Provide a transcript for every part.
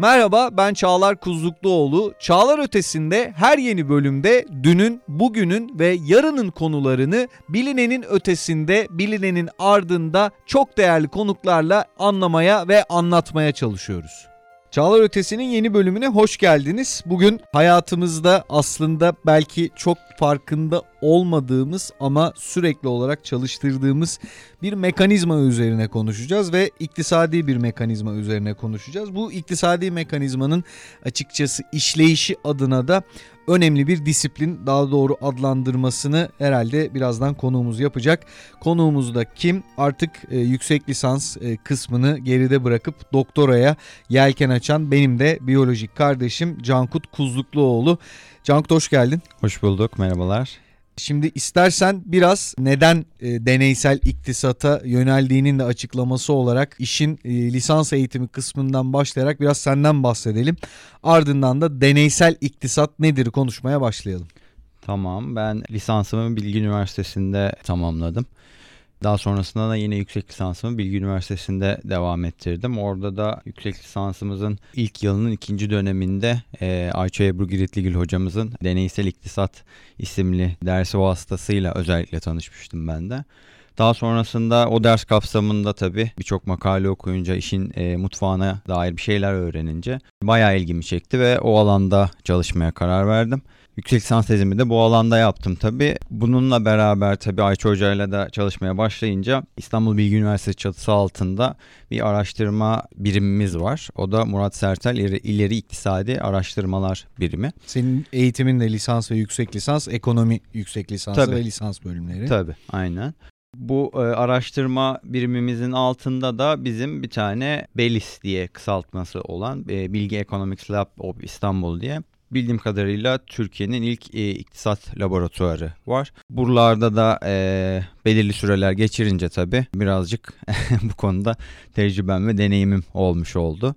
Merhaba ben Çağlar Kuzlukluoğlu. Çağlar Ötesi'nde her yeni bölümde dünün, bugünün ve yarının konularını bilinenin ötesinde, bilinenin ardında çok değerli konuklarla anlamaya ve anlatmaya çalışıyoruz. Çağlar Ötesi'nin yeni bölümüne hoş geldiniz. Bugün hayatımızda aslında belki çok farkında olmadığımız ama sürekli olarak çalıştırdığımız bir mekanizma üzerine konuşacağız ve iktisadi bir mekanizma üzerine konuşacağız. Bu iktisadi mekanizmanın açıkçası işleyişi adına da önemli bir disiplin daha doğru adlandırmasını herhalde birazdan konuğumuz yapacak. Konuğumuz da kim? Artık e, yüksek lisans e, kısmını geride bırakıp doktoraya yelken açan benim de biyolojik kardeşim Cankut Kuzlukluoğlu. Cankut hoş geldin. Hoş bulduk merhabalar. Şimdi istersen biraz neden e, deneysel iktisata yöneldiğinin de açıklaması olarak işin e, lisans eğitimi kısmından başlayarak biraz senden bahsedelim. Ardından da deneysel iktisat nedir konuşmaya başlayalım. Tamam ben lisansımı Bilgi Üniversitesi'nde tamamladım. Daha sonrasında da yine yüksek lisansımı Bilgi Üniversitesi'nde devam ettirdim. Orada da yüksek lisansımızın ilk yılının ikinci döneminde e, Ayça Ebru Giritligil hocamızın Deneysel İktisat isimli dersi vasıtasıyla özellikle tanışmıştım ben de. Daha sonrasında o ders kapsamında tabii birçok makale okuyunca işin e, mutfağına dair bir şeyler öğrenince bayağı ilgimi çekti ve o alanda çalışmaya karar verdim. Yüksek lisans tezimi de bu alanda yaptım tabii. Bununla beraber tabii Ayça Hoca ile de çalışmaya başlayınca İstanbul Bilgi Üniversitesi çatısı altında bir araştırma birimimiz var. O da Murat Sertel İleri İktisadi Araştırmalar Birimi. Senin eğitimin de lisans ve yüksek lisans, ekonomi yüksek lisansı tabii. ve lisans bölümleri. Tabii aynen. Bu e, araştırma birimimizin altında da bizim bir tane BELIS diye kısaltması olan e, Bilgi Economics Lab of İstanbul diye bildiğim kadarıyla Türkiye'nin ilk e, iktisat laboratuvarı var. Buralarda da e, belirli süreler geçirince tabii birazcık bu konuda tecrübem ve deneyimim olmuş oldu.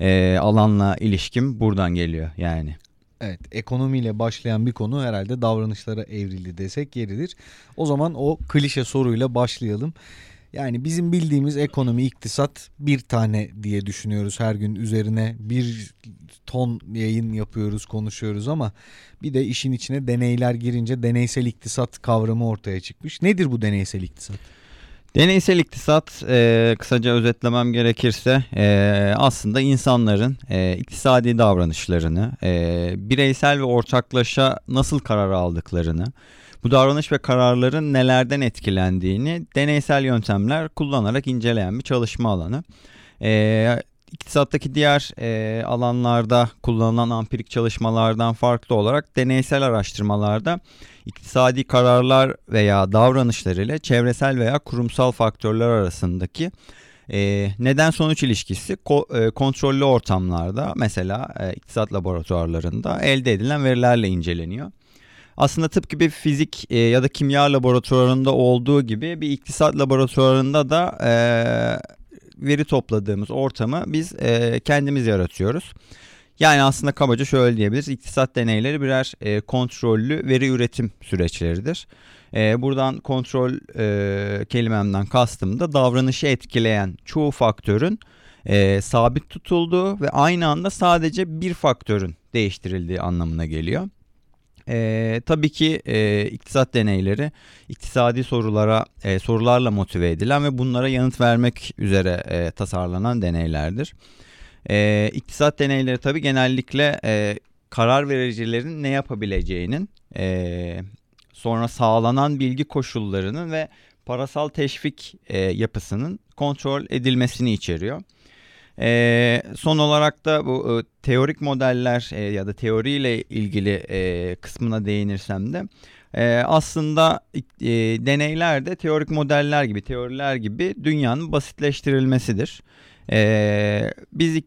E, alanla ilişkim buradan geliyor yani. Evet ekonomiyle başlayan bir konu herhalde davranışlara evrildi desek yeridir. O zaman o klişe soruyla başlayalım. Yani bizim bildiğimiz ekonomi, iktisat bir tane diye düşünüyoruz her gün üzerine bir ton yayın yapıyoruz, konuşuyoruz ama bir de işin içine deneyler girince deneysel iktisat kavramı ortaya çıkmış. Nedir bu deneysel iktisat? Deneysel iktisat e, kısaca özetlemem gerekirse e, aslında insanların e, iktisadi davranışlarını, e, bireysel ve ortaklaşa nasıl karar aldıklarını, bu davranış ve kararların nelerden etkilendiğini deneysel yöntemler kullanarak inceleyen bir çalışma alanı. E, İktisattaki diğer e, alanlarda kullanılan ampirik çalışmalardan farklı olarak deneysel araştırmalarda iktisadi kararlar veya davranışlar ile çevresel veya kurumsal faktörler arasındaki e, neden sonuç ilişkisi e, kontrollü ortamlarda mesela e, iktisat laboratuvarlarında elde edilen verilerle inceleniyor. Aslında tıpkı bir fizik e, ya da kimya laboratuvarında olduğu gibi bir iktisat laboratuvarında da e, veri topladığımız ortamı biz e, kendimiz yaratıyoruz. Yani aslında kabaca şöyle diyebiliriz. İktisat deneyleri birer e, kontrollü veri üretim süreçleridir. E, buradan kontrol e, kelimemden kastım da davranışı etkileyen çoğu faktörün e, sabit tutulduğu ve aynı anda sadece bir faktörün değiştirildiği anlamına geliyor. E, tabii ki e, iktisat deneyleri iktisadi sorulara e, sorularla motive edilen ve bunlara yanıt vermek üzere e, tasarlanan deneylerdir. E, iktisat deneyleri tabii genellikle e, karar vericilerin ne yapabileceğinin e, sonra sağlanan bilgi koşullarının ve parasal teşvik e, yapısının kontrol edilmesini içeriyor. E, son olarak da bu e, teorik modeller e, ya da teoriyle ilgili e, kısmına değinirsem de e, aslında e, deneyler de teorik modeller gibi, teoriler gibi dünyanın basitleştirilmesidir. Ee, biz e,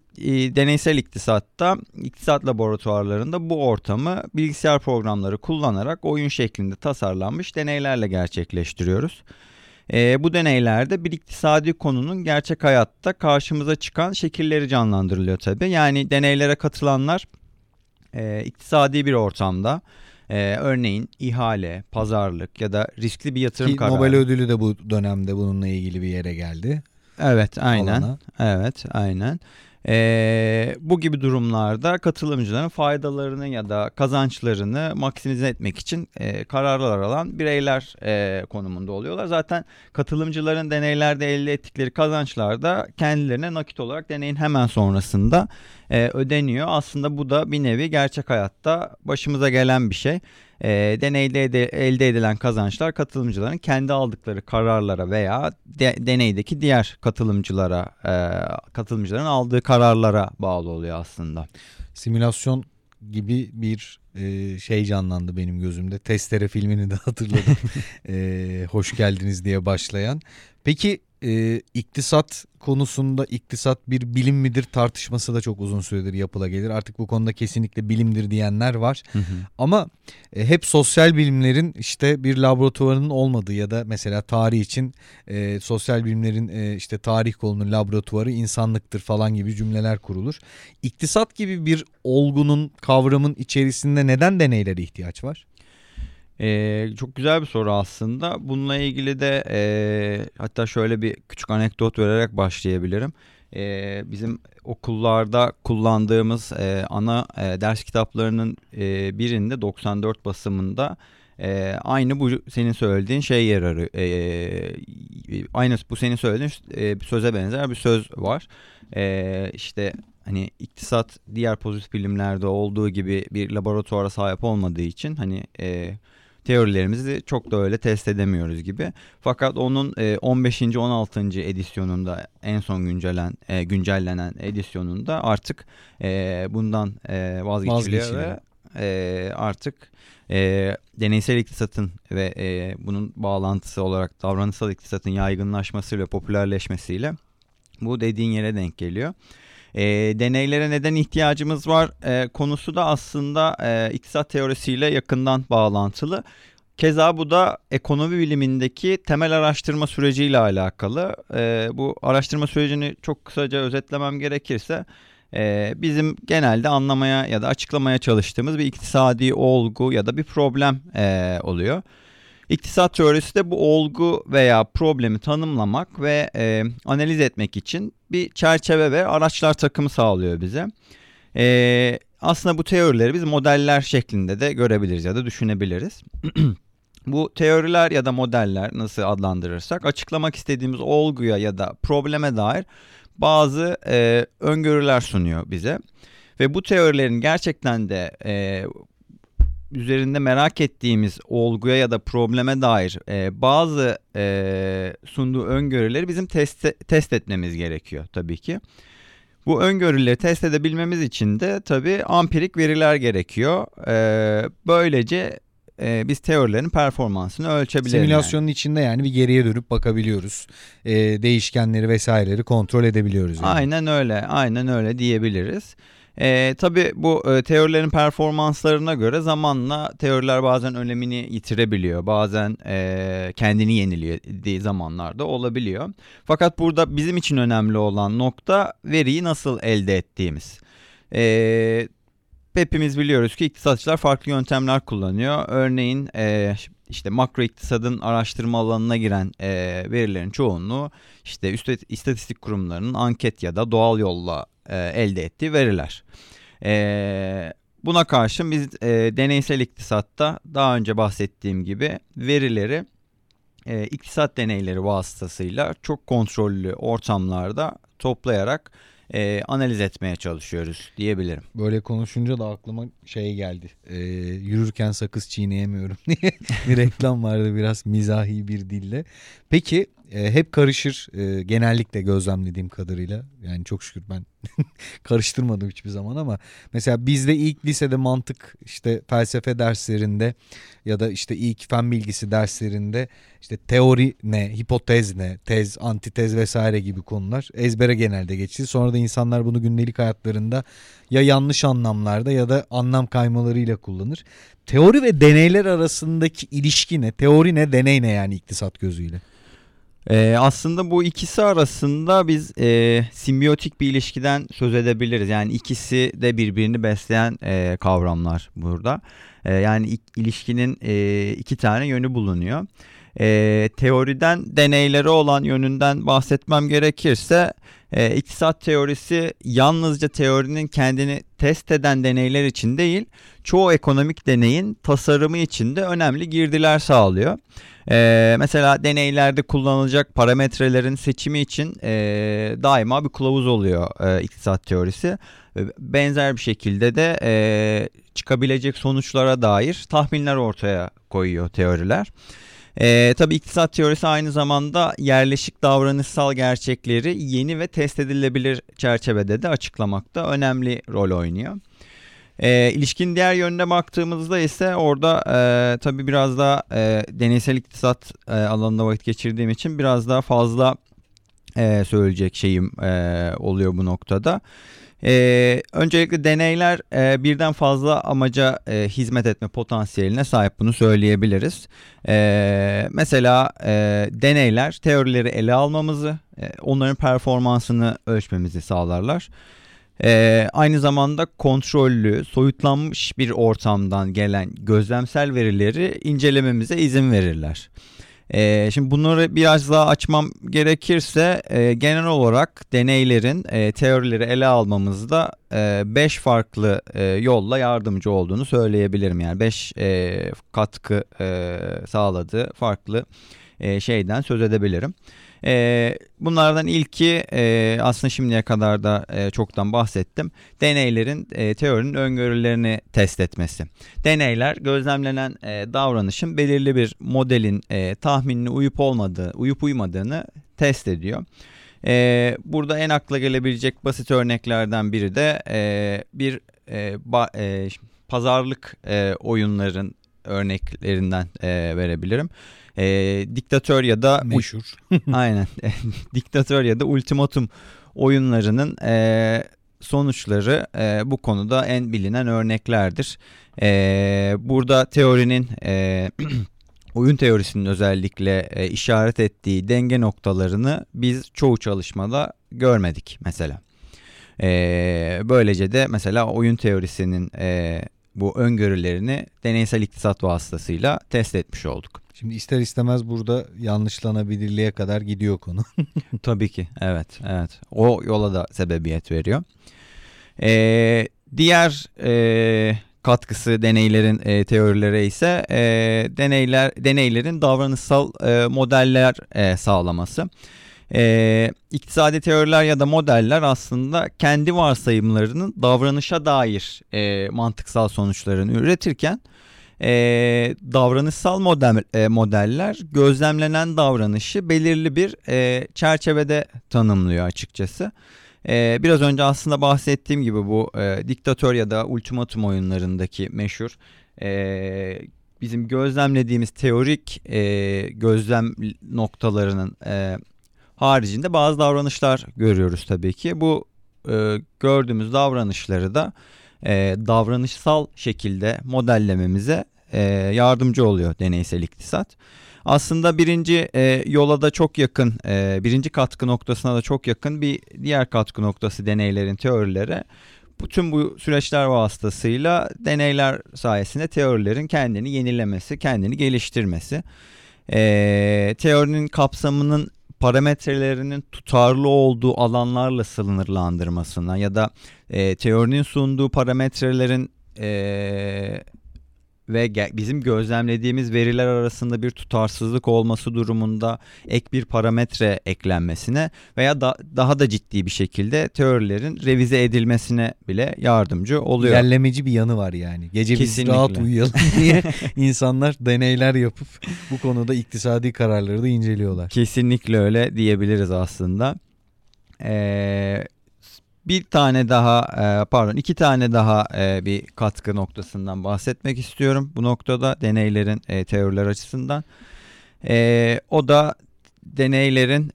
deneysel iktisatta, iktisat laboratuvarlarında bu ortamı bilgisayar programları kullanarak oyun şeklinde tasarlanmış deneylerle gerçekleştiriyoruz. E, bu deneylerde bir iktisadi konunun gerçek hayatta karşımıza çıkan şekilleri canlandırılıyor tabii. Yani deneylere katılanlar e, iktisadi bir ortamda ee, örneğin ihale, pazarlık ya da riskli bir yatırım Ki kararı. Nobel ödülü de bu dönemde bununla ilgili bir yere geldi. Evet, aynen. Alana. Evet, aynen. E, bu gibi durumlarda katılımcıların faydalarını ya da kazançlarını maksimize etmek için e, kararlar alan bireyler e, konumunda oluyorlar. Zaten katılımcıların deneylerde elde ettikleri kazançlar da kendilerine nakit olarak deneyin hemen sonrasında e, ödeniyor. Aslında bu da bir nevi gerçek hayatta başımıza gelen bir şey. E, deneyde ede, elde edilen kazançlar katılımcıların kendi aldıkları kararlara veya de, deneydeki diğer katılımcılara e, katılımcıların aldığı kararlara bağlı oluyor aslında. Simülasyon gibi bir e, şey canlandı benim gözümde. Testere filmini de hatırladım. e, hoş geldiniz diye başlayan. Peki e, iktisat konusunda iktisat bir bilim midir tartışması da çok uzun süredir yapıla gelir. Artık bu konuda kesinlikle bilimdir diyenler var. Hı hı. Ama e, hep sosyal bilimlerin işte bir laboratuvarının olmadığı ya da mesela tarih için e, sosyal bilimlerin e, işte tarih kolunun laboratuvarı insanlıktır falan gibi cümleler kurulur. İktisat gibi bir olgunun kavramın içerisinde neden deneylere ihtiyaç var? Ee, çok güzel bir soru aslında. Bununla ilgili de e, hatta şöyle bir küçük anekdot vererek başlayabilirim. E, bizim okullarda kullandığımız e, ana e, ders kitaplarının e, birinde 94 basımında e, aynı bu senin söylediğin şey yer arıyor. E, aynı bu senin söylediğin e, bir söze benzer bir söz var. E, işte hani iktisat diğer pozitif bilimlerde olduğu gibi bir laboratuvara sahip olmadığı için hani e, teorilerimizi çok da öyle test edemiyoruz gibi. Fakat onun 15. 16. edisyonunda en son güncellen e, güncellenen edisyonunda artık e, bundan e, vazgeçiliyor ve artık deneysel iktisatın ve bunun bağlantısı olarak davranışsal iktisatın yaygınlaşması ve popülerleşmesiyle bu dediğin yere denk geliyor. E, deneylere neden ihtiyacımız var e, konusu da aslında e, iktisat teorisiyle yakından bağlantılı. Keza bu da ekonomi bilimindeki temel araştırma süreciyle alakalı. E, bu araştırma sürecini çok kısaca özetlemem gerekirse e, bizim genelde anlamaya ya da açıklamaya çalıştığımız bir iktisadi olgu ya da bir problem e, oluyor. İktisat teorisi de bu olgu veya problemi tanımlamak ve e, analiz etmek için bir çerçeve ve araçlar takımı sağlıyor bize. E, aslında bu teorileri biz modeller şeklinde de görebiliriz ya da düşünebiliriz. bu teoriler ya da modeller nasıl adlandırırsak açıklamak istediğimiz olguya ya da probleme dair bazı e, öngörüler sunuyor bize. Ve bu teorilerin gerçekten de e, üzerinde merak ettiğimiz olguya ya da probleme dair e, bazı e, sunduğu öngörüleri bizim test, test etmemiz gerekiyor tabii ki. Bu öngörüleri test edebilmemiz için de tabii ampirik veriler gerekiyor. E, böylece e, biz teorilerin performansını ölçebiliriz. Simülasyonun yani. içinde yani bir geriye dönüp bakabiliyoruz. E, değişkenleri vesaireleri kontrol edebiliyoruz. Yani. Aynen öyle, aynen öyle diyebiliriz. E, tabii bu e, teorilerin performanslarına göre zamanla teoriler bazen önemini yitirebiliyor. Bazen e, kendini yenilediği zamanlarda olabiliyor. Fakat burada bizim için önemli olan nokta veriyi nasıl elde ettiğimiz. E, hepimiz biliyoruz ki iktisatçılar farklı yöntemler kullanıyor. Örneğin e, işte makro iktisadın araştırma alanına giren e, verilerin çoğunluğu işte üst istatistik kurumlarının anket ya da doğal yolla e, elde ettiği veriler. E, buna karşın biz e, deneysel iktisatta daha önce bahsettiğim gibi verileri e, iktisat deneyleri vasıtasıyla çok kontrollü ortamlarda toplayarak e, analiz etmeye çalışıyoruz diyebilirim. Böyle konuşunca da aklıma şey geldi. E, yürürken sakız çiğneyemiyorum diye bir reklam vardı biraz mizahi bir dille. Peki e, hep karışır e, genellikle gözlemlediğim kadarıyla. Yani çok şükür ben karıştırmadım hiçbir zaman ama mesela bizde ilk lisede mantık işte felsefe derslerinde ya da işte ilk fen bilgisi derslerinde işte teori ne, hipotez ne, tez, antitez vesaire gibi konular ezbere genelde geçti. Sonra da insanlar bunu gündelik hayatlarında ya yanlış anlamlarda ya da anlam kaymalarıyla kullanır. Teori ve deneyler arasındaki ilişki ne? Teori ne, deney ne yani iktisat gözüyle? Ee, aslında bu ikisi arasında biz e, simbiyotik bir ilişkiden söz edebiliriz. Yani ikisi de birbirini besleyen e, kavramlar burada. E, yani ilişkinin e, iki tane yönü bulunuyor. E, teoriden deneyleri olan yönünden bahsetmem gerekirse E, iktisat teorisi yalnızca teorinin kendini test eden deneyler için değil, çoğu ekonomik deneyin tasarımı için de önemli girdiler sağlıyor. E, mesela deneylerde kullanılacak parametrelerin seçimi için e, daima bir kılavuz oluyor e, iktisat teorisi. Benzer bir şekilde de e, çıkabilecek sonuçlara dair tahminler ortaya koyuyor teoriler. E, tabii iktisat teorisi aynı zamanda yerleşik davranışsal gerçekleri yeni ve test edilebilir çerçevede de açıklamakta önemli rol oynuyor. E, ilişkin diğer yönüne baktığımızda ise orada e, tabii biraz daha e, deneysel iktisat e, alanında vakit geçirdiğim için biraz daha fazla e, söyleyecek şeyim e, oluyor bu noktada. Ee, öncelikle deneyler e, birden fazla amaca e, hizmet etme potansiyeline sahip bunu söyleyebiliriz. E, mesela e, deneyler teorileri ele almamızı, e, onların performansını ölçmemizi sağlarlar. E, aynı zamanda kontrollü, soyutlanmış bir ortamdan gelen gözlemsel verileri incelememize izin verirler. E, şimdi bunları biraz daha açmam gerekirse e, genel olarak deneylerin e, teorileri ele almamızda 5 e, farklı e, yolla yardımcı olduğunu söyleyebilirim. Yani 5 e, katkı e, sağladığı farklı e, şeyden söz edebilirim. E, bunlardan ilki e, aslında şimdiye kadar da e, çoktan bahsettim. Deneylerin e, teorinin öngörülerini test etmesi. Deneyler gözlemlenen e, davranışın belirli bir modelin e, tahminine uyup olmadığı, uyup uymadığını test ediyor. E, burada en akla gelebilecek basit örneklerden biri de e, bir e, ba, e, pazarlık e, oyunların örneklerinden e, verebilirim e, diktatör ya da meşhur. aynen. diktatör ya da ultimatum oyunlarının e, sonuçları e, bu konuda en bilinen örneklerdir. E, burada teorinin e, oyun teorisinin özellikle e, işaret ettiği denge noktalarını biz çoğu çalışmada görmedik mesela. E, böylece de mesela oyun teorisinin e, bu öngörülerini deneysel iktisat vasıtasıyla test etmiş olduk. Şimdi ister istemez burada yanlışlanabilirliğe kadar gidiyor konu. Tabii ki evet evet o yola da sebebiyet veriyor. Ee, diğer e, katkısı deneylerin e, teorilere ise e, deneyler deneylerin davranışsal e, modeller e, sağlaması. E, iktisadi teoriler ya da modeller aslında kendi varsayımlarının davranışa dair e, mantıksal sonuçlarını üretirken e, davranışsal model e, modeller gözlemlenen davranışı belirli bir e, çerçevede tanımlıyor açıkçası. E, biraz önce aslında bahsettiğim gibi bu e, diktatör ya da ultimatum oyunlarındaki meşhur e, bizim gözlemlediğimiz teorik e, gözlem noktalarının e, haricinde bazı davranışlar görüyoruz tabii ki. Bu e, gördüğümüz davranışları da e, davranışsal şekilde modellememize e, yardımcı oluyor deneysel iktisat. Aslında birinci e, yola da çok yakın, e, birinci katkı noktasına da çok yakın bir diğer katkı noktası deneylerin teorilere. Bütün bu süreçler vasıtasıyla deneyler sayesinde teorilerin kendini yenilemesi, kendini geliştirmesi. E, teorinin kapsamının parametrelerinin tutarlı olduğu alanlarla sınırlandırmasına ya da e, teorinin sunduğu parametrelerin e, ve bizim gözlemlediğimiz veriler arasında bir tutarsızlık olması durumunda ek bir parametre eklenmesine veya da, daha da ciddi bir şekilde teorilerin revize edilmesine bile yardımcı oluyor. İlerlemeci bir yanı var yani. Gece Kesinlikle. biz rahat uyuyalım diye insanlar deneyler yapıp bu konuda iktisadi kararları da inceliyorlar. Kesinlikle öyle diyebiliriz aslında. Ee, bir tane daha e, pardon iki tane daha e, bir katkı noktasından bahsetmek istiyorum. Bu noktada deneylerin e, teoriler açısından. O da deneylerin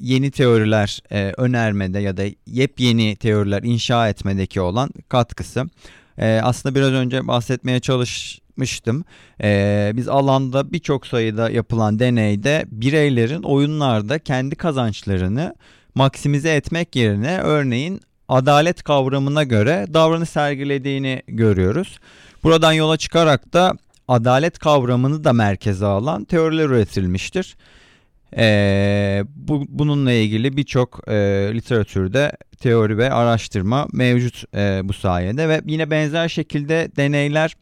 yeni teoriler önermede ya da yepyeni teoriler inşa etmedeki olan katkısı. Aslında biraz önce bahsetmeye çalışmıştım. biz alanda birçok sayıda yapılan deneyde bireylerin oyunlarda kendi kazançlarını maksimize etmek yerine örneğin adalet kavramına göre davranış sergilediğini görüyoruz. Buradan yola çıkarak da adalet kavramını da merkeze alan teoriler üretilmiştir. E, bu, bununla ilgili birçok e, literatürde teori ve araştırma mevcut e, bu sayede ve yine benzer şekilde deneyler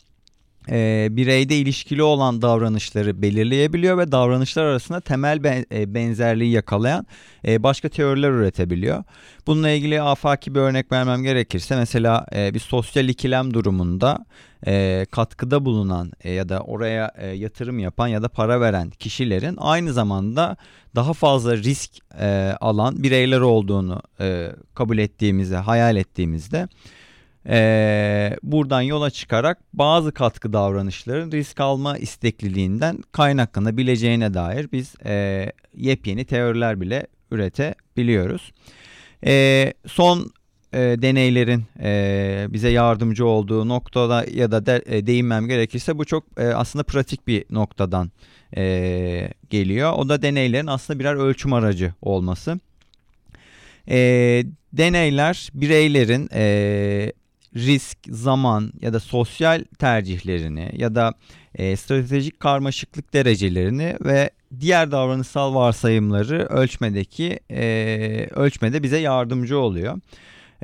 e, bireyde ilişkili olan davranışları belirleyebiliyor ve davranışlar arasında temel ben, e, benzerliği yakalayan e, başka teoriler üretebiliyor. Bununla ilgili afaki bir örnek vermem gerekirse mesela e, bir sosyal ikilem durumunda e, katkıda bulunan e, ya da oraya e, yatırım yapan ya da para veren kişilerin aynı zamanda daha fazla risk e, alan bireyler olduğunu e, kabul ettiğimizde, hayal ettiğimizde ee, buradan yola çıkarak bazı katkı davranışların risk alma istekliliğinden kaynaklanabileceğine dair biz e, yepyeni teoriler bile üretebiliyoruz. E, son e, deneylerin e, bize yardımcı olduğu noktada ya da de, e, değinmem gerekirse bu çok e, aslında pratik bir noktadan e, geliyor. O da deneylerin aslında birer ölçüm aracı olması. E, deneyler bireylerin e, risk, zaman ya da sosyal tercihlerini ya da e, stratejik karmaşıklık derecelerini ve diğer davranışsal varsayımları ölçmedeki e, ölçmede bize yardımcı oluyor.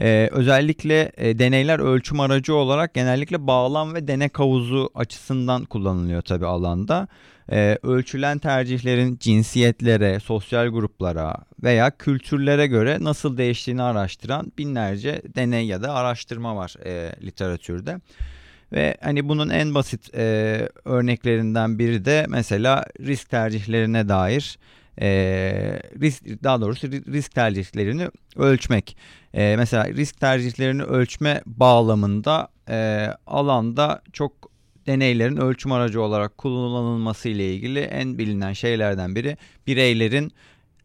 Ee, özellikle e, deneyler ölçüm aracı olarak genellikle bağlam ve denek havuzu açısından kullanılıyor tabi alanda. Ee, ölçülen tercihlerin cinsiyetlere, sosyal gruplara veya kültürlere göre nasıl değiştiğini araştıran binlerce deney ya da araştırma var e, literatürde. Ve hani bunun en basit e, örneklerinden biri de mesela risk tercihlerine dair e, risk daha doğrusu risk tercihlerini ölçmek. E, mesela risk tercihlerini ölçme bağlamında e, alanda çok deneylerin ölçüm aracı olarak kullanılması ile ilgili en bilinen şeylerden biri bireylerin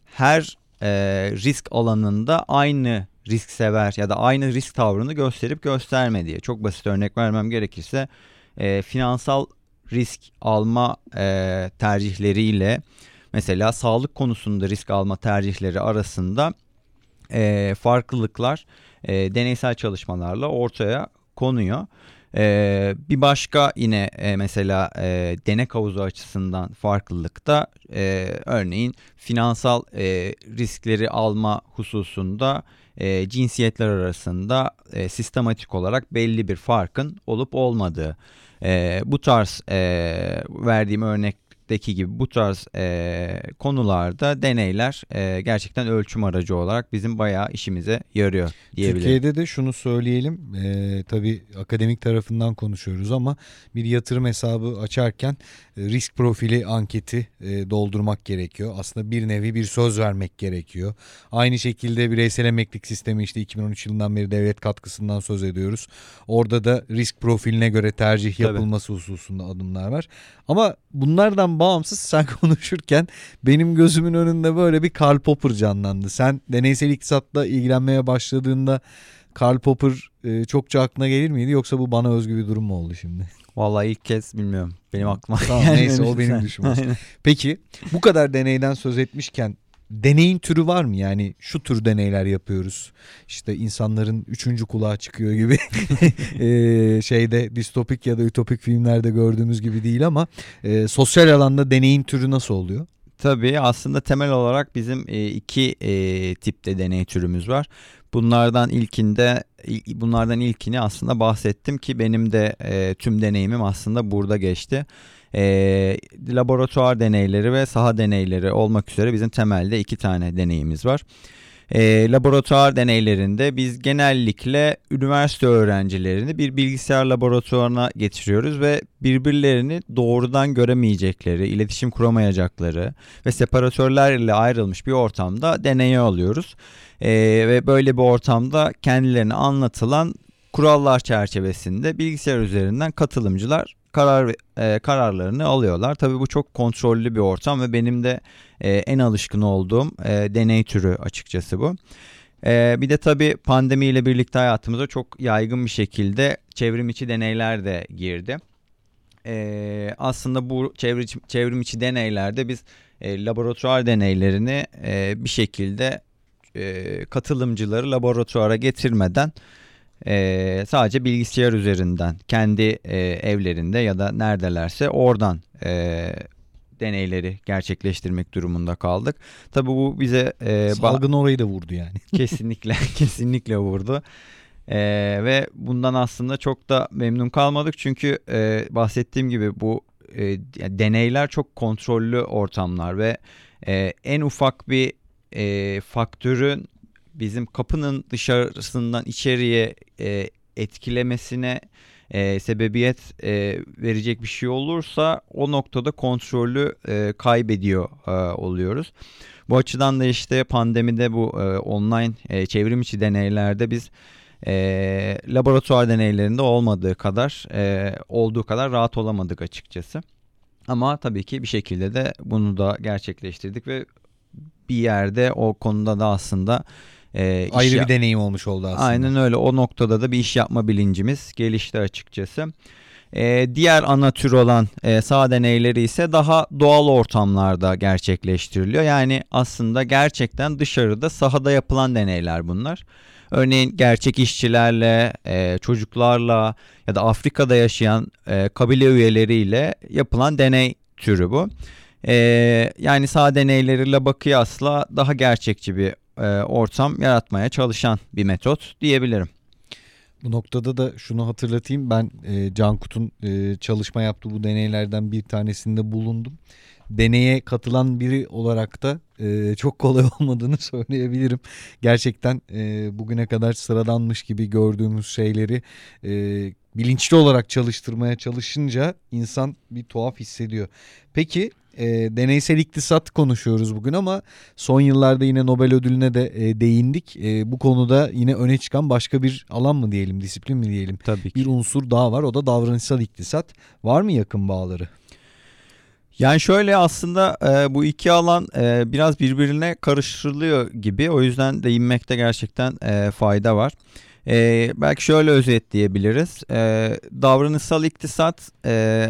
her e, risk alanında aynı risk sever ya da aynı risk tavrını gösterip göstermediği. Çok basit örnek vermem gerekirse e, finansal risk alma e, tercihleriyle mesela sağlık konusunda risk alma tercihleri arasında e, farklılıklar e, deneysel çalışmalarla ortaya konuyor. Ee, bir başka yine e, mesela e, denek havuzu açısından farklılıkta e, örneğin finansal e, riskleri alma hususunda e, cinsiyetler arasında e, sistematik olarak belli bir farkın olup olmadığı. E, bu tarz e, verdiğim örnek örnekteki gibi bu tarz e, konularda deneyler e, gerçekten ölçüm aracı olarak bizim bayağı işimize yarıyor diyebilirim. Türkiye'de de şunu söyleyelim e, tabii akademik tarafından konuşuyoruz ama bir yatırım hesabı açarken e, risk profili anketi e, doldurmak gerekiyor. Aslında bir nevi bir söz vermek gerekiyor. Aynı şekilde bireysel emeklilik sistemi işte 2013 yılından beri devlet katkısından söz ediyoruz. Orada da risk profiline göre tercih yapılması Tabii. hususunda adımlar var. Ama bunlardan bağımsız sen konuşurken benim gözümün önünde böyle bir Karl Popper canlandı. Sen deneysel iktisatla ilgilenmeye başladığında Karl Popper e, çokça aklına gelir miydi yoksa bu bana özgü bir durum mu oldu şimdi? Vallahi ilk kez bilmiyorum. Benim aklıma tamam, neyse o benim düşünmem. Peki bu kadar deneyden söz etmişken deneyin türü var mı? Yani şu tür deneyler yapıyoruz. İşte insanların üçüncü kulağı çıkıyor gibi e, şeyde distopik ya da ütopik filmlerde gördüğümüz gibi değil ama e, sosyal alanda deneyin türü nasıl oluyor? Tabii aslında temel olarak bizim e, iki e, tipte deney türümüz var. Bunlardan ilkinde bunlardan ilkini aslında bahsettim ki benim de e, tüm deneyimim aslında burada geçti e, laboratuvar deneyleri ve saha deneyleri olmak üzere bizim temelde iki tane deneyimiz var. E, laboratuvar deneylerinde biz genellikle üniversite öğrencilerini bir bilgisayar laboratuvarına getiriyoruz ve birbirlerini doğrudan göremeyecekleri, iletişim kuramayacakları ve separatörlerle ayrılmış bir ortamda deneye alıyoruz. E, ve böyle bir ortamda kendilerine anlatılan kurallar çerçevesinde bilgisayar üzerinden katılımcılar karar e, kararlarını alıyorlar. Tabii bu çok kontrollü bir ortam ve benim de e, en alışkın olduğum e, deney türü açıkçası bu. E, bir de tabii pandemiyle birlikte hayatımıza çok yaygın bir şekilde çevrim içi deneyler de girdi. E, aslında bu çevrim, çevrim içi deneylerde biz e, laboratuvar deneylerini e, bir şekilde e, katılımcıları laboratuvara getirmeden e, sadece bilgisayar üzerinden kendi e, evlerinde ya da neredelerse oradan e, deneyleri gerçekleştirmek durumunda kaldık. Tabii bu bize e, Salgın orayı da vurdu yani. kesinlikle kesinlikle vurdu. Ee, ve bundan aslında çok da memnun kalmadık çünkü e, bahsettiğim gibi bu e, deneyler çok kontrollü ortamlar ve e, en ufak bir e, faktörün bizim kapının dışarısından içeriye e, etkilemesine e, sebebiyet e, verecek bir şey olursa o noktada kontrolü e, kaybediyor e, oluyoruz. Bu açıdan da işte pandemide bu e, online e, çevrim içi deneylerde biz e, laboratuvar deneylerinde olmadığı kadar e, olduğu kadar rahat olamadık açıkçası. Ama tabii ki bir şekilde de bunu da gerçekleştirdik ve bir yerde o konuda da aslında e, Ayrı bir deneyim olmuş oldu aslında. Aynen öyle. O noktada da bir iş yapma bilincimiz gelişti açıkçası. Ee, diğer ana tür olan e, sağ deneyleri ise daha doğal ortamlarda gerçekleştiriliyor. Yani aslında gerçekten dışarıda sahada yapılan deneyler bunlar. Örneğin gerçek işçilerle, e, çocuklarla ya da Afrika'da yaşayan e, kabile üyeleriyle yapılan deney türü bu. E, yani sağ deneyleriyle bakıyasla daha gerçekçi bir e, ortam yaratmaya çalışan bir metot diyebilirim. Bu noktada da şunu hatırlatayım. Ben e, Cankut'un e, çalışma yaptığı bu deneylerden bir tanesinde bulundum. Deneye katılan biri olarak da e, çok kolay olmadığını söyleyebilirim. Gerçekten e, bugüne kadar sıradanmış gibi gördüğümüz şeyleri e, bilinçli olarak çalıştırmaya çalışınca insan bir tuhaf hissediyor. Peki e, deneysel iktisat konuşuyoruz bugün ama son yıllarda yine Nobel ödülüne de e, değindik. E, bu konuda yine öne çıkan başka bir alan mı diyelim, disiplin mi diyelim? Tabii ki. Bir unsur daha var o da davranışsal iktisat. Var mı yakın bağları? Yani şöyle aslında e, bu iki alan e, biraz birbirine karıştırılıyor gibi. O yüzden değinmekte gerçekten e, fayda var. E, belki şöyle özetleyebiliriz. E, davranışsal iktisat e,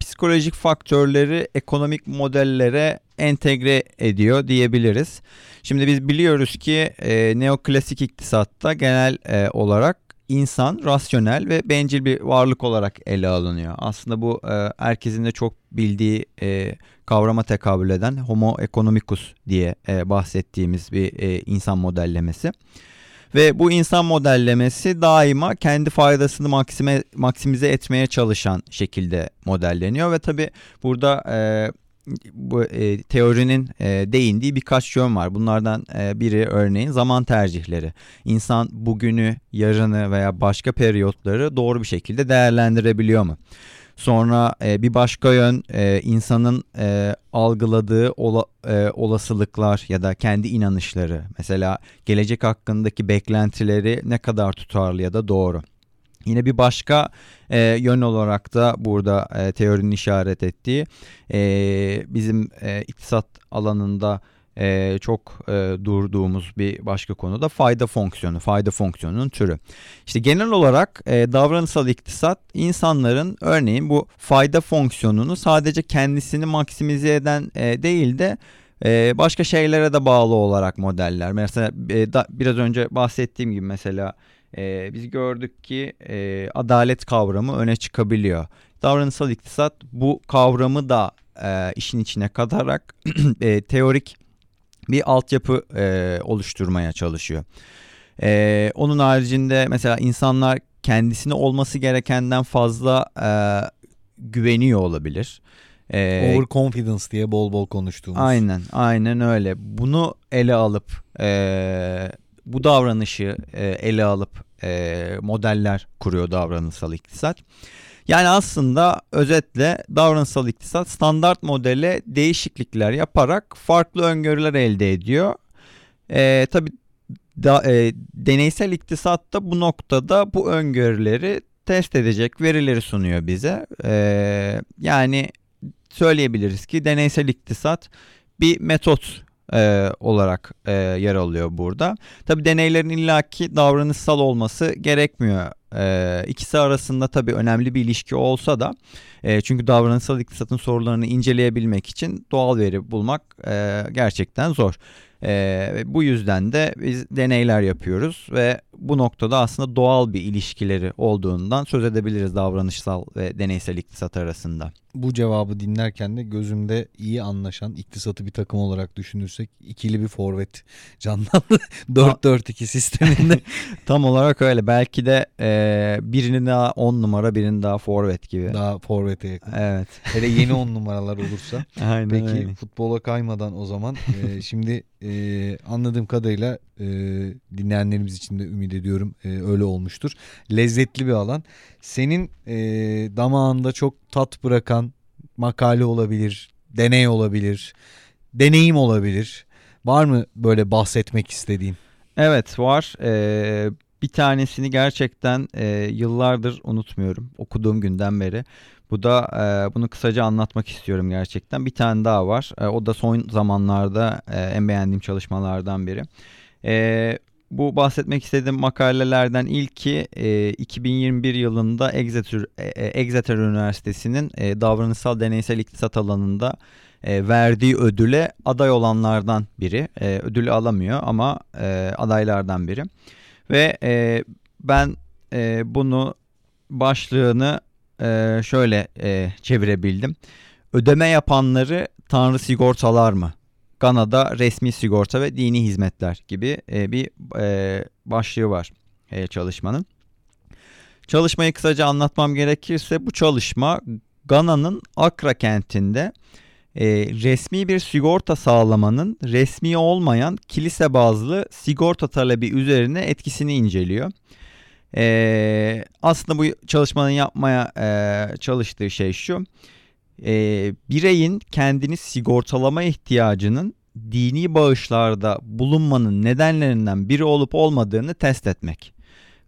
psikolojik faktörleri ekonomik modellere entegre ediyor diyebiliriz. Şimdi biz biliyoruz ki e, neoklasik iktisatta genel e, olarak insan rasyonel ve bencil bir varlık olarak ele alınıyor. Aslında bu e, herkesin de çok bildiği e, kavrama tekabül eden homo economicus diye e, bahsettiğimiz bir e, insan modellemesi. Ve bu insan modellemesi daima kendi faydasını maksime, maksimize etmeye çalışan şekilde modelleniyor ve tabi burada e, bu e, teorinin e, değindiği birkaç yön var. Bunlardan e, biri örneğin zaman tercihleri. İnsan bugünü, yarını veya başka periyotları doğru bir şekilde değerlendirebiliyor mu? Sonra e, bir başka yön e, insanın e, algıladığı ola, e, olasılıklar ya da kendi inanışları. Mesela gelecek hakkındaki beklentileri ne kadar tutarlı ya da doğru. Yine bir başka e, yön olarak da burada e, teorinin işaret ettiği e, bizim e, iktisat alanında e, çok e, durduğumuz bir başka konu da fayda fonksiyonu, fayda fonksiyonunun türü. İşte genel olarak e, davranışsal iktisat insanların örneğin bu fayda fonksiyonunu sadece kendisini maksimize eden e, değil de e, başka şeylere de bağlı olarak modeller. Mesela e, da, biraz önce bahsettiğim gibi mesela e, biz gördük ki e, adalet kavramı öne çıkabiliyor. Davranışsal iktisat bu kavramı da e, işin içine katarak e, teorik bir altyapı e, oluşturmaya çalışıyor. E, onun haricinde mesela insanlar kendisine olması gerekenden fazla e, güveniyor olabilir. E, Overconfidence diye bol bol konuştuğumuz. Aynen, aynen öyle. Bunu ele alıp e, bu davranışı e, ele alıp e, modeller kuruyor davranışsal iktisat. Yani aslında özetle davranışsal iktisat standart modele değişiklikler yaparak farklı öngörüler elde ediyor. E, tabii e, deneysel iktisat da bu noktada bu öngörüleri test edecek verileri sunuyor bize. E, yani söyleyebiliriz ki deneysel iktisat bir metot e, olarak e, yer alıyor burada. Tabi deneylerin illaki davranışsal olması gerekmiyor. E, ikisi arasında tabi önemli bir ilişki olsa da e, çünkü davranışsal iktisatın sorularını inceleyebilmek için doğal veri bulmak e, gerçekten zor. E, bu yüzden de biz deneyler yapıyoruz ve bu noktada aslında doğal bir ilişkileri olduğundan söz edebiliriz davranışsal ve deneysel iktisat arasında. Bu cevabı dinlerken de gözümde iyi anlaşan iktisatı bir takım olarak düşünürsek ikili bir forvet canlandı. 4-4-2 sisteminde. Tam olarak öyle. Belki de e, birini daha 10 numara birini daha forvet gibi. Daha forvete yakın. Evet. Hele yeni 10 numaralar olursa. Aynen Peki öyle. futbola kaymadan o zaman e, şimdi e, anladığım kadarıyla e, dinleyenlerimiz için de ümit ediyorum e, öyle olmuştur. Lezzetli bir alan. Senin e, damağında çok tat bırakan makale olabilir, deney olabilir, deneyim olabilir. Var mı böyle bahsetmek istediğin? Evet var. Ee, bir tanesini gerçekten e, yıllardır unutmuyorum. Okuduğum günden beri. Bu da e, bunu kısaca anlatmak istiyorum gerçekten. Bir tane daha var. E, o da son zamanlarda e, en beğendiğim çalışmalardan biri. E, bu bahsetmek istediğim makalelerden ilki e, 2021 yılında Exeter, e, Exeter Üniversitesi'nin e, davranışsal deneysel iktisat alanında e, verdiği ödüle aday olanlardan biri. E, ödülü alamıyor ama e, adaylardan biri. Ve e, ben e, bunu başlığını e, şöyle e, çevirebildim. Ödeme yapanları tanrı sigortalar mı? Gana'da resmi sigorta ve dini hizmetler gibi e, bir e, başlığı var çalışmanın. Çalışmayı kısaca anlatmam gerekirse bu çalışma Gana'nın Akra kentinde resmi bir sigorta sağlamanın resmi olmayan kilise bazlı sigorta talebi üzerine etkisini inceliyor. E, aslında bu çalışmanın yapmaya e, çalıştığı şey şu. E, bireyin kendini sigortalama ihtiyacının dini bağışlarda bulunmanın nedenlerinden biri olup olmadığını test etmek.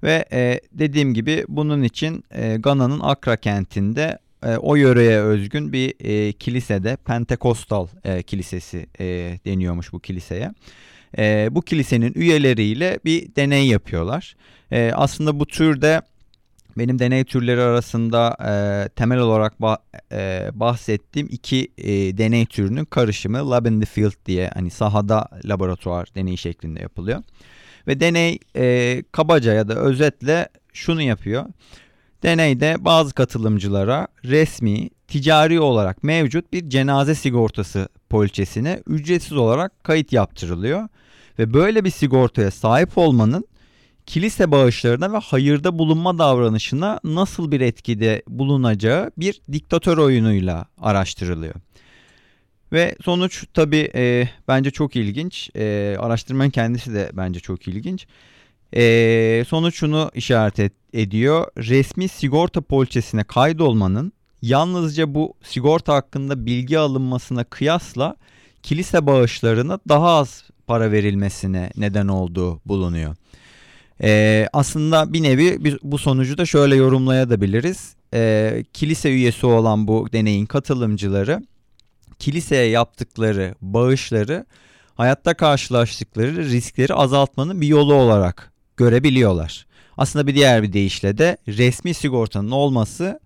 Ve e, dediğim gibi bunun için e, Gana'nın Akra kentinde e, o yöreye özgün bir e, kilisede Pentekostal e, kilisesi e, deniyormuş bu kiliseye. E, bu kilisenin üyeleriyle bir deney yapıyorlar. E, aslında bu türde benim deney türleri arasında e, temel olarak bah, e, bahsettiğim iki e, deney türünün karışımı lab in the field diye hani sahada laboratuvar deneyi şeklinde yapılıyor. Ve deney e, kabaca ya da özetle şunu yapıyor. Deneyde bazı katılımcılara resmi, ticari olarak mevcut bir cenaze sigortası poliçesine ücretsiz olarak kayıt yaptırılıyor. Ve böyle bir sigortaya sahip olmanın kilise bağışlarına ve hayırda bulunma davranışına nasıl bir etkide bulunacağı bir diktatör oyunuyla araştırılıyor. Ve sonuç tabi e, bence çok ilginç. E, araştırmanın kendisi de bence çok ilginç. E, sonuç şunu işaret et, ediyor. Resmi sigorta poliçesine kaydolmanın yalnızca bu sigorta hakkında bilgi alınmasına kıyasla kilise bağışlarına daha az para verilmesine neden olduğu bulunuyor. Ee, aslında bir nevi bu sonucu da şöyle yorumlayabiliriz. Ee, kilise üyesi olan bu deneyin katılımcıları kiliseye yaptıkları bağışları hayatta karşılaştıkları riskleri azaltmanın bir yolu olarak görebiliyorlar. Aslında bir diğer bir deyişle de resmi sigortanın olması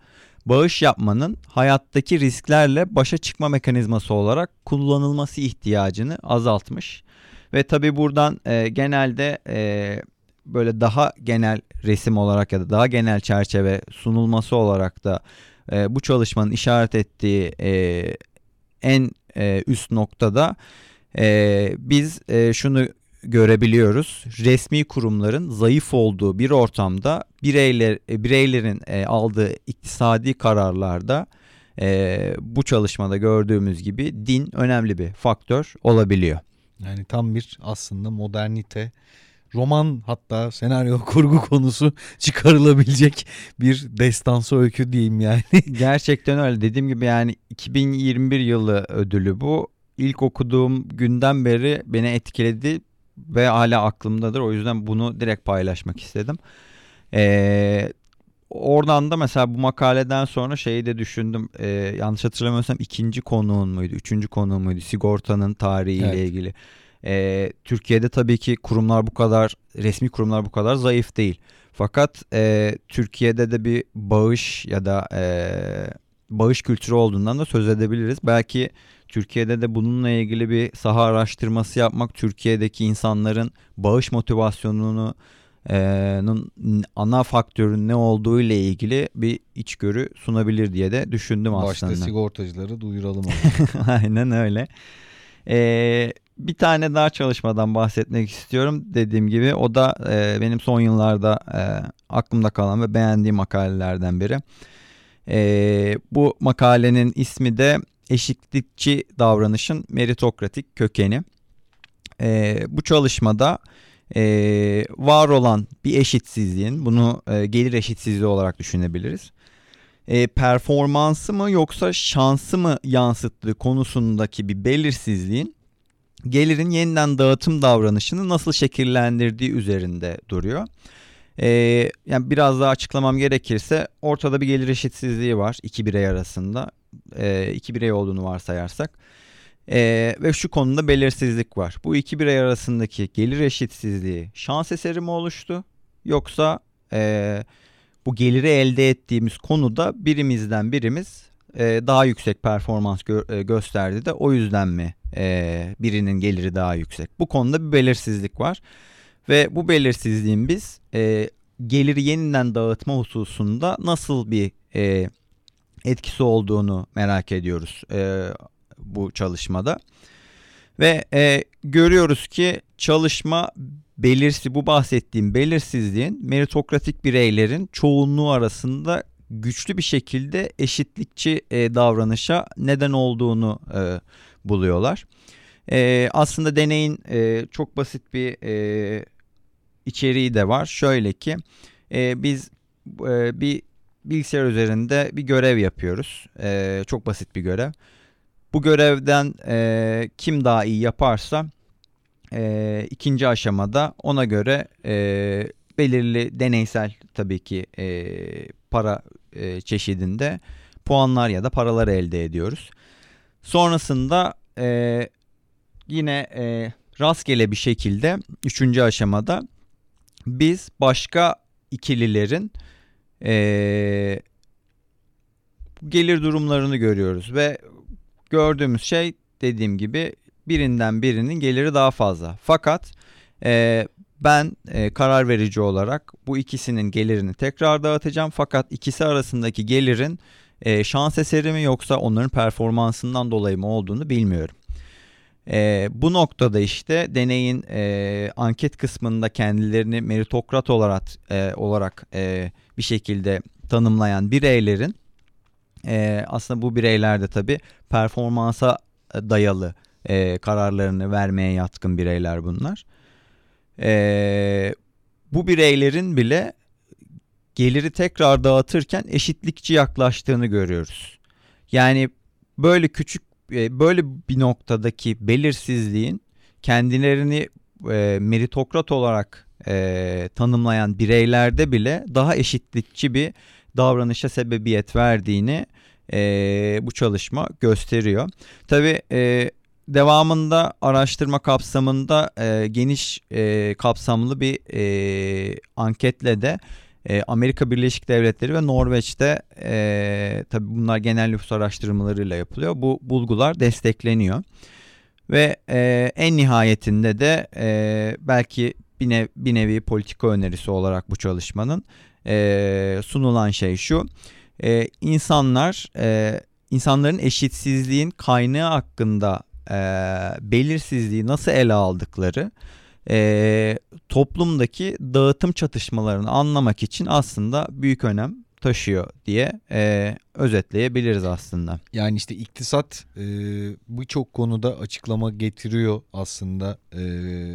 bağış yapmanın hayattaki risklerle başa çıkma mekanizması olarak kullanılması ihtiyacını azaltmış. Ve tabi buradan e, genelde e, böyle daha genel resim olarak ya da daha genel çerçeve sunulması olarak da e, bu çalışmanın işaret ettiği e, en e, üst noktada e, biz e, şunu görebiliyoruz. Resmi kurumların zayıf olduğu bir ortamda bireyler e, bireylerin e, aldığı iktisadi kararlarda e, bu çalışmada gördüğümüz gibi din önemli bir faktör olabiliyor. Yani tam bir aslında modernite roman hatta senaryo kurgu konusu çıkarılabilecek bir destansı öykü diyeyim yani. Gerçekten öyle. Dediğim gibi yani 2021 yılı ödülü bu. İlk okuduğum günden beri beni etkiledi ve hala aklımdadır. O yüzden bunu direkt paylaşmak istedim. Ee, oradan da mesela bu makaleden sonra şeyi de düşündüm. Ee, yanlış hatırlamıyorsam ikinci konuğun muydu? Üçüncü konuğun muydu? Sigortanın tarihiyle evet. ilgili. Ee, Türkiye'de tabii ki kurumlar bu kadar, resmi kurumlar bu kadar zayıf değil. Fakat e, Türkiye'de de bir bağış ya da e, bağış kültürü olduğundan da söz edebiliriz. Belki Türkiye'de de bununla ilgili bir saha araştırması yapmak Türkiye'deki insanların bağış motivasyonunu ana faktörün ne olduğu ile ilgili bir içgörü sunabilir diye de düşündüm Başta aslında. Başta sigortacıları duyuralım. Aynen öyle. Ee, bir tane daha çalışmadan bahsetmek istiyorum. Dediğim gibi o da e, benim son yıllarda e, aklımda kalan ve beğendiğim makalelerden biri. E, bu makalenin ismi de eşitlikçi davranışın meritokratik kökeni. E, bu çalışmada e, var olan bir eşitsizliğin bunu e, gelir eşitsizliği olarak düşünebiliriz. E, performansı mı yoksa şansı mı yansıttığı konusundaki bir belirsizliğin gelirin yeniden dağıtım davranışını nasıl şekillendirdiği üzerinde duruyor. Ee, yani biraz daha açıklamam gerekirse ortada bir gelir eşitsizliği var iki birey arasında. Ee, iki birey olduğunu varsayarsak. Ee, ve şu konuda belirsizlik var. Bu iki birey arasındaki gelir eşitsizliği şans eseri mi oluştu? Yoksa e, bu geliri elde ettiğimiz konuda birimizden birimiz e, daha yüksek performans gö- e, gösterdi de o yüzden mi e, birinin geliri daha yüksek? Bu konuda bir belirsizlik var. Ve bu belirsizliğin biz e, geliri yeniden dağıtma hususunda nasıl bir e, etkisi olduğunu merak ediyoruz e, bu çalışmada. Ve e, görüyoruz ki çalışma belirsi bu bahsettiğim belirsizliğin meritokratik bireylerin çoğunluğu arasında güçlü bir şekilde eşitlikçi e, davranışa neden olduğunu e, buluyorlar. E, aslında deneyin e, çok basit bir e, içeriği de var. Şöyle ki e, biz e, bir bilgisayar üzerinde bir görev yapıyoruz. E, çok basit bir görev. Bu görevden e, kim daha iyi yaparsa e, ikinci aşamada ona göre e, belirli deneysel tabii ki e, para e, çeşidinde puanlar ya da paralar elde ediyoruz. Sonrasında e, yine e, rastgele bir şekilde üçüncü aşamada biz başka ikililerin e, gelir durumlarını görüyoruz ve gördüğümüz şey dediğim gibi birinden birinin geliri daha fazla. Fakat e, ben e, karar verici olarak bu ikisinin gelirini tekrar dağıtacağım. Fakat ikisi arasındaki gelirin e, şans eseri mi yoksa onların performansından dolayı mı olduğunu bilmiyorum. E, bu noktada işte deneyin e, anket kısmında kendilerini meritokrat olarak e, olarak e, bir şekilde tanımlayan bireylerin e, aslında bu bireyler de tabii performansa dayalı e, kararlarını vermeye yatkın bireyler bunlar. E, bu bireylerin bile geliri tekrar dağıtırken eşitlikçi yaklaştığını görüyoruz. Yani böyle küçük böyle bir noktadaki belirsizliğin kendilerini e, meritokrat olarak e, tanımlayan bireylerde bile daha eşitlikçi bir davranışa sebebiyet verdiğini e, bu çalışma gösteriyor. Tabii e, devamında araştırma kapsamında e, geniş e, kapsamlı bir e, anketle de e, Amerika Birleşik Devletleri ve Norveç'te e, tabii bunlar genel nüfus araştırmalarıyla yapılıyor. Bu bulgular destekleniyor. Ve e, en nihayetinde de e, belki bir, nev, bir nevi politika önerisi olarak bu çalışmanın e, sunulan şey şu. E, insanlar e, insanların eşitsizliğin kaynağı hakkında e, belirsizliği nasıl ele aldıkları e, toplumdaki dağıtım çatışmalarını anlamak için aslında büyük önem taşıyor diye e, özetleyebiliriz aslında. Yani işte iktisat e, birçok konuda açıklama getiriyor aslında e,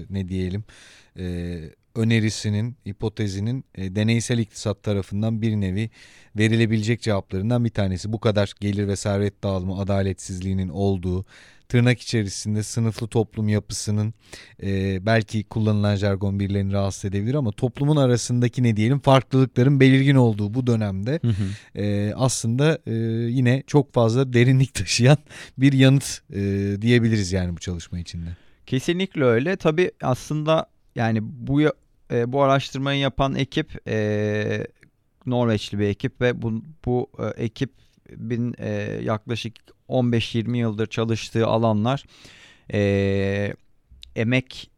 ne diyelim e, önerisinin, hipotezinin e, deneysel iktisat tarafından bir nevi verilebilecek cevaplarından bir tanesi. Bu kadar gelir ve servet dağılımı adaletsizliğinin olduğu, tırnak içerisinde sınıflı toplum yapısının e, belki kullanılan jargon birilerini rahatsız edebilir ama toplumun arasındaki ne diyelim farklılıkların belirgin olduğu bu dönemde hı hı. E, aslında e, yine çok fazla derinlik taşıyan bir yanıt e, diyebiliriz yani bu çalışma içinde. Kesinlikle öyle. Tabii aslında yani bu e, bu araştırmayı yapan ekip e, Norveçli bir ekip ve bu, bu e, ekip ekibin e, yaklaşık 15-20 yıldır çalıştığı alanlar e, emek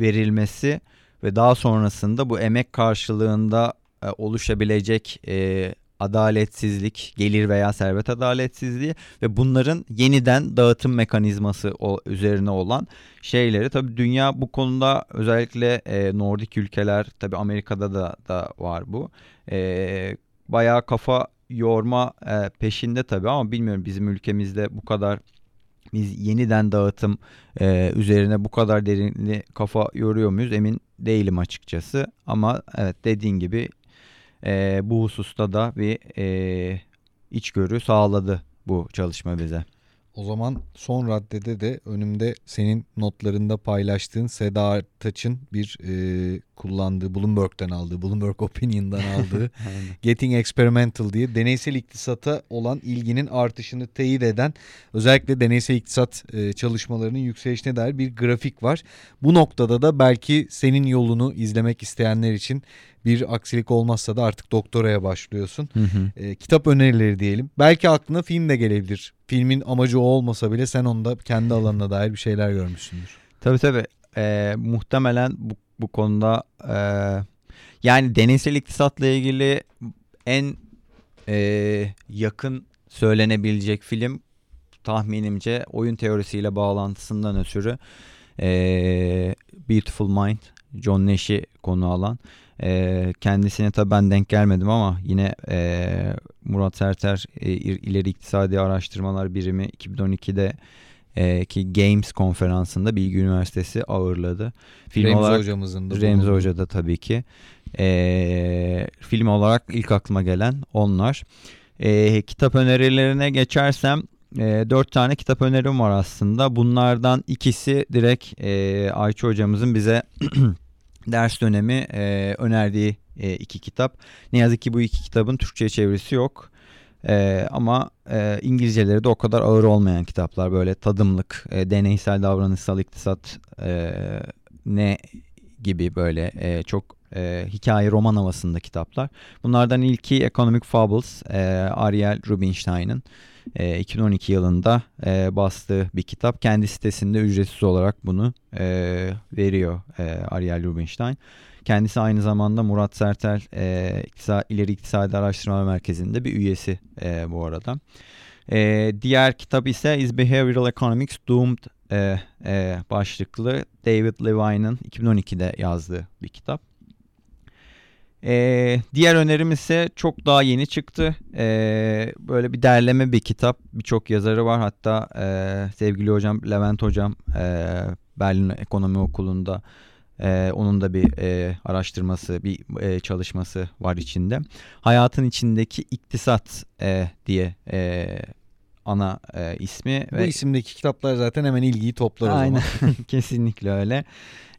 verilmesi ve daha sonrasında bu emek karşılığında e, oluşabilecek e, adaletsizlik, gelir veya servet adaletsizliği ve bunların yeniden dağıtım mekanizması o, üzerine olan şeyleri tabii dünya bu konuda özellikle e, Nordik ülkeler tabii Amerika'da da da var bu. E, bayağı kafa yorma e, peşinde tabii ama bilmiyorum bizim ülkemizde bu kadar biz yeniden dağıtım e, üzerine bu kadar derinli kafa yoruyor muyuz emin değilim açıkçası ama evet dediğin gibi e, bu hususta da bir e, içgörü sağladı bu çalışma bize. O zaman son raddede de önümde senin notlarında paylaştığın Seda Artaç'ın bir e, kullandığı Bloomberg'den aldığı, Bloomberg Opinion'dan aldığı Getting Experimental diye deneysel iktisata olan ilginin artışını teyit eden özellikle deneysel iktisat e, çalışmalarının yükselişine dair bir grafik var. Bu noktada da belki senin yolunu izlemek isteyenler için bir aksilik olmazsa da artık doktoraya başlıyorsun. Hı hı. E, kitap önerileri diyelim. Belki aklına film de gelebilir. Filmin amacı o olmasa bile sen onda kendi alanına dair bir şeyler görmüşsündür. Tabii tabii. Ee, muhtemelen bu, bu konuda e, yani deneysel iktisatla ilgili en e, yakın söylenebilecek film tahminimce oyun teorisiyle bağlantısından ötürü e, Beautiful Mind John Nash'i konu alan. E, kendisine tabii ben denk gelmedim ama yine e, Murat Serter e, İleri İktisadi Araştırmalar Birimi 2012'de e, ki Games konferansında Bilgi Üniversitesi ağırladı. Film Remzi olarak hocamızın da Remzi. Hoca da tabii ki. E, film olarak ilk aklıma gelen onlar. E, kitap önerilerine geçersem e, dört tane kitap önerim var aslında. Bunlardan ikisi direkt e, Ayça hocamızın bize ders dönemi e, önerdiği e, iki kitap. Ne yazık ki bu iki kitabın Türkçe çevirisi yok. E, ama e, İngilizceleri de o kadar ağır olmayan kitaplar. Böyle tadımlık, e, deneysel davranışsal iktisat e, ne gibi böyle e, çok e, hikaye roman havasında kitaplar. Bunlardan ilki Economic Fables, e, Ariel Rubinstein'ın e, 2012 yılında e, bastığı bir kitap. Kendi sitesinde ücretsiz olarak bunu e, veriyor e, Ariel Rubinstein. Kendisi aynı zamanda Murat Sertel e, İleri İktisadi Araştırma Merkezi'nde bir üyesi e, bu arada. E, diğer kitap ise Is Behavioral Economics Doomed e, e, başlıklı David Levine'ın 2012'de yazdığı bir kitap. E, diğer önerim ise çok daha yeni çıktı. E, böyle bir derleme bir kitap. Birçok yazarı var. Hatta e, sevgili hocam Levent hocam e, Berlin Ekonomi Okulu'nda e, onun da bir e, araştırması, bir e, çalışması var içinde. Hayatın içindeki iktisat e, diye e, ana e, ismi. Bu isimdeki kitaplar zaten hemen ilgiyi toplar o Aynen zaman. kesinlikle öyle.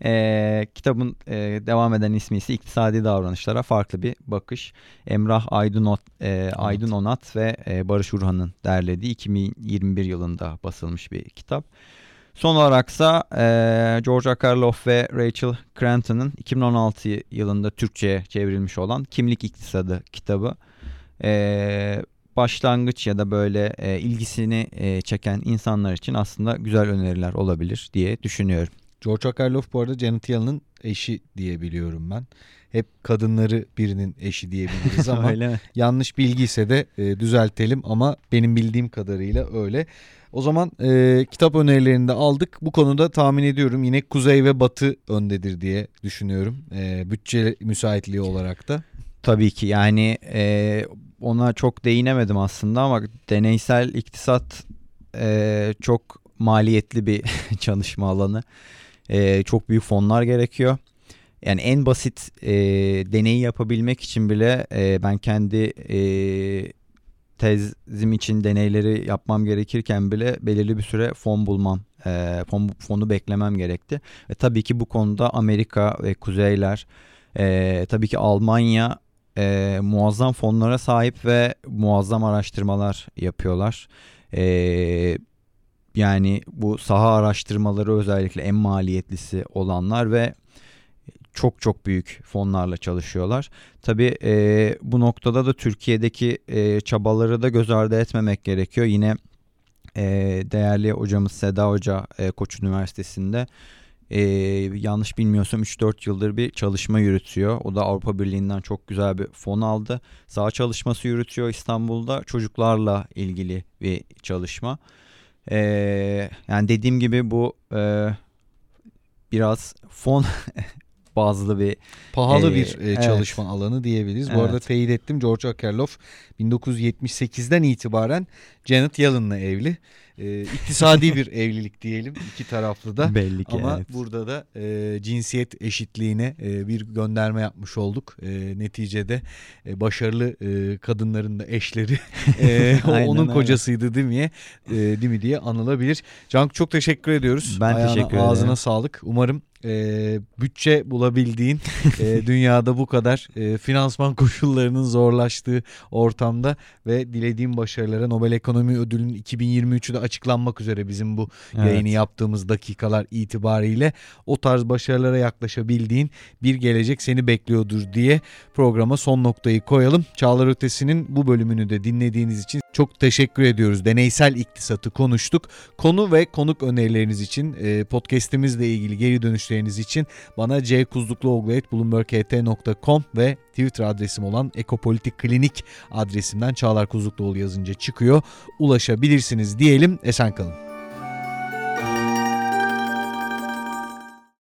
Ee, kitabın e, devam eden ismi ise İktisadi Davranışlara Farklı Bir Bakış. Emrah Aydınot, e, Aydın Onat ve e, Barış Urhan'ın derlediği 2021 yılında basılmış bir kitap. Son olaraksa e, George Akarloff ve Rachel Cranton'ın 2016 yılında Türkçe'ye çevrilmiş olan Kimlik İktisadı kitabı. E, başlangıç ya da böyle e, ilgisini e, çeken insanlar için aslında güzel öneriler olabilir diye düşünüyorum. George Akarloff bu arada Janet Yellen'ın eşi diye biliyorum ben. Hep kadınları birinin eşi diyebiliriz ama yanlış bilgi ise de e, düzeltelim ama benim bildiğim kadarıyla öyle. O zaman e, kitap önerilerini de aldık. Bu konuda tahmin ediyorum yine kuzey ve batı öndedir diye düşünüyorum. E, bütçe müsaitliği olarak da. Tabii ki yani e, ona çok değinemedim aslında ama deneysel iktisat e, çok maliyetli bir çalışma alanı. E, çok büyük fonlar gerekiyor. Yani en basit e, deneyi yapabilmek için bile e, ben kendi e, tezim için deneyleri yapmam gerekirken bile belirli bir süre fon bulmam, e, fon, fonu beklemem gerekti. Ve tabii ki bu konuda Amerika ve kuzeyler, e, tabii ki Almanya e, muazzam fonlara sahip ve muazzam araştırmalar yapıyorlar. E, yani bu saha araştırmaları özellikle en maliyetlisi olanlar ve çok çok büyük fonlarla çalışıyorlar. Tabii e, bu noktada da Türkiye'deki e, çabaları da göz ardı etmemek gerekiyor. Yine e, değerli hocamız Seda Hoca e, Koç Üniversitesi'nde e, yanlış bilmiyorsam 3-4 yıldır bir çalışma yürütüyor. O da Avrupa Birliği'nden çok güzel bir fon aldı. Sağ çalışması yürütüyor İstanbul'da çocuklarla ilgili bir çalışma. E, yani dediğim gibi bu e, biraz fon bazlı bir Pahalı Ee, bir e, evet. çalışma alanı diyebiliriz. Bu Evet. arada teyit ettim George Akerlof 1978'den itibaren Janet Yellen'la evli. E, iktisadi bir evlilik diyelim iki taraflı da. belli ki. Ama evet. burada da e, cinsiyet eşitliğine e, bir gönderme yapmış olduk. E, neticede e, başarılı e, kadınların da eşleri e, Aynen onun öyle. kocasıydı değil mi? E, değil mi diye anılabilir. Canku çok teşekkür ediyoruz. Ben Ayağına, teşekkür Ağzına ederim. sağlık. Umarım e, bütçe bulabildiğin e, dünyada bu kadar e, finansman koşullarının zorlaştığı ortamda ve dilediğim başarılara Nobel Ekonomi Ödülü'nün 2023'ü de açıklanmak üzere bizim bu Evet. yayını yaptığımız dakikalar itibariyle o tarz başarılara yaklaşabildiğin bir gelecek seni bekliyordur diye programa son noktayı koyalım. Çağlar Ötesi'nin bu bölümünü de dinlediğiniz için çok teşekkür ediyoruz. Deneysel iktisatı konuştuk. Konu ve konuk önerileriniz için e, podcast'imizle ilgili geri dönüşleriniz için bana ckuzlukluoğlu.bloomberg.ht.com ve Twitter adresim olan Ekopolitik Klinik adresimden Çağlar Kuzlukluoğlu yazınca çıkıyor. Ulaşabilirsiniz diyelim. Esen kalın.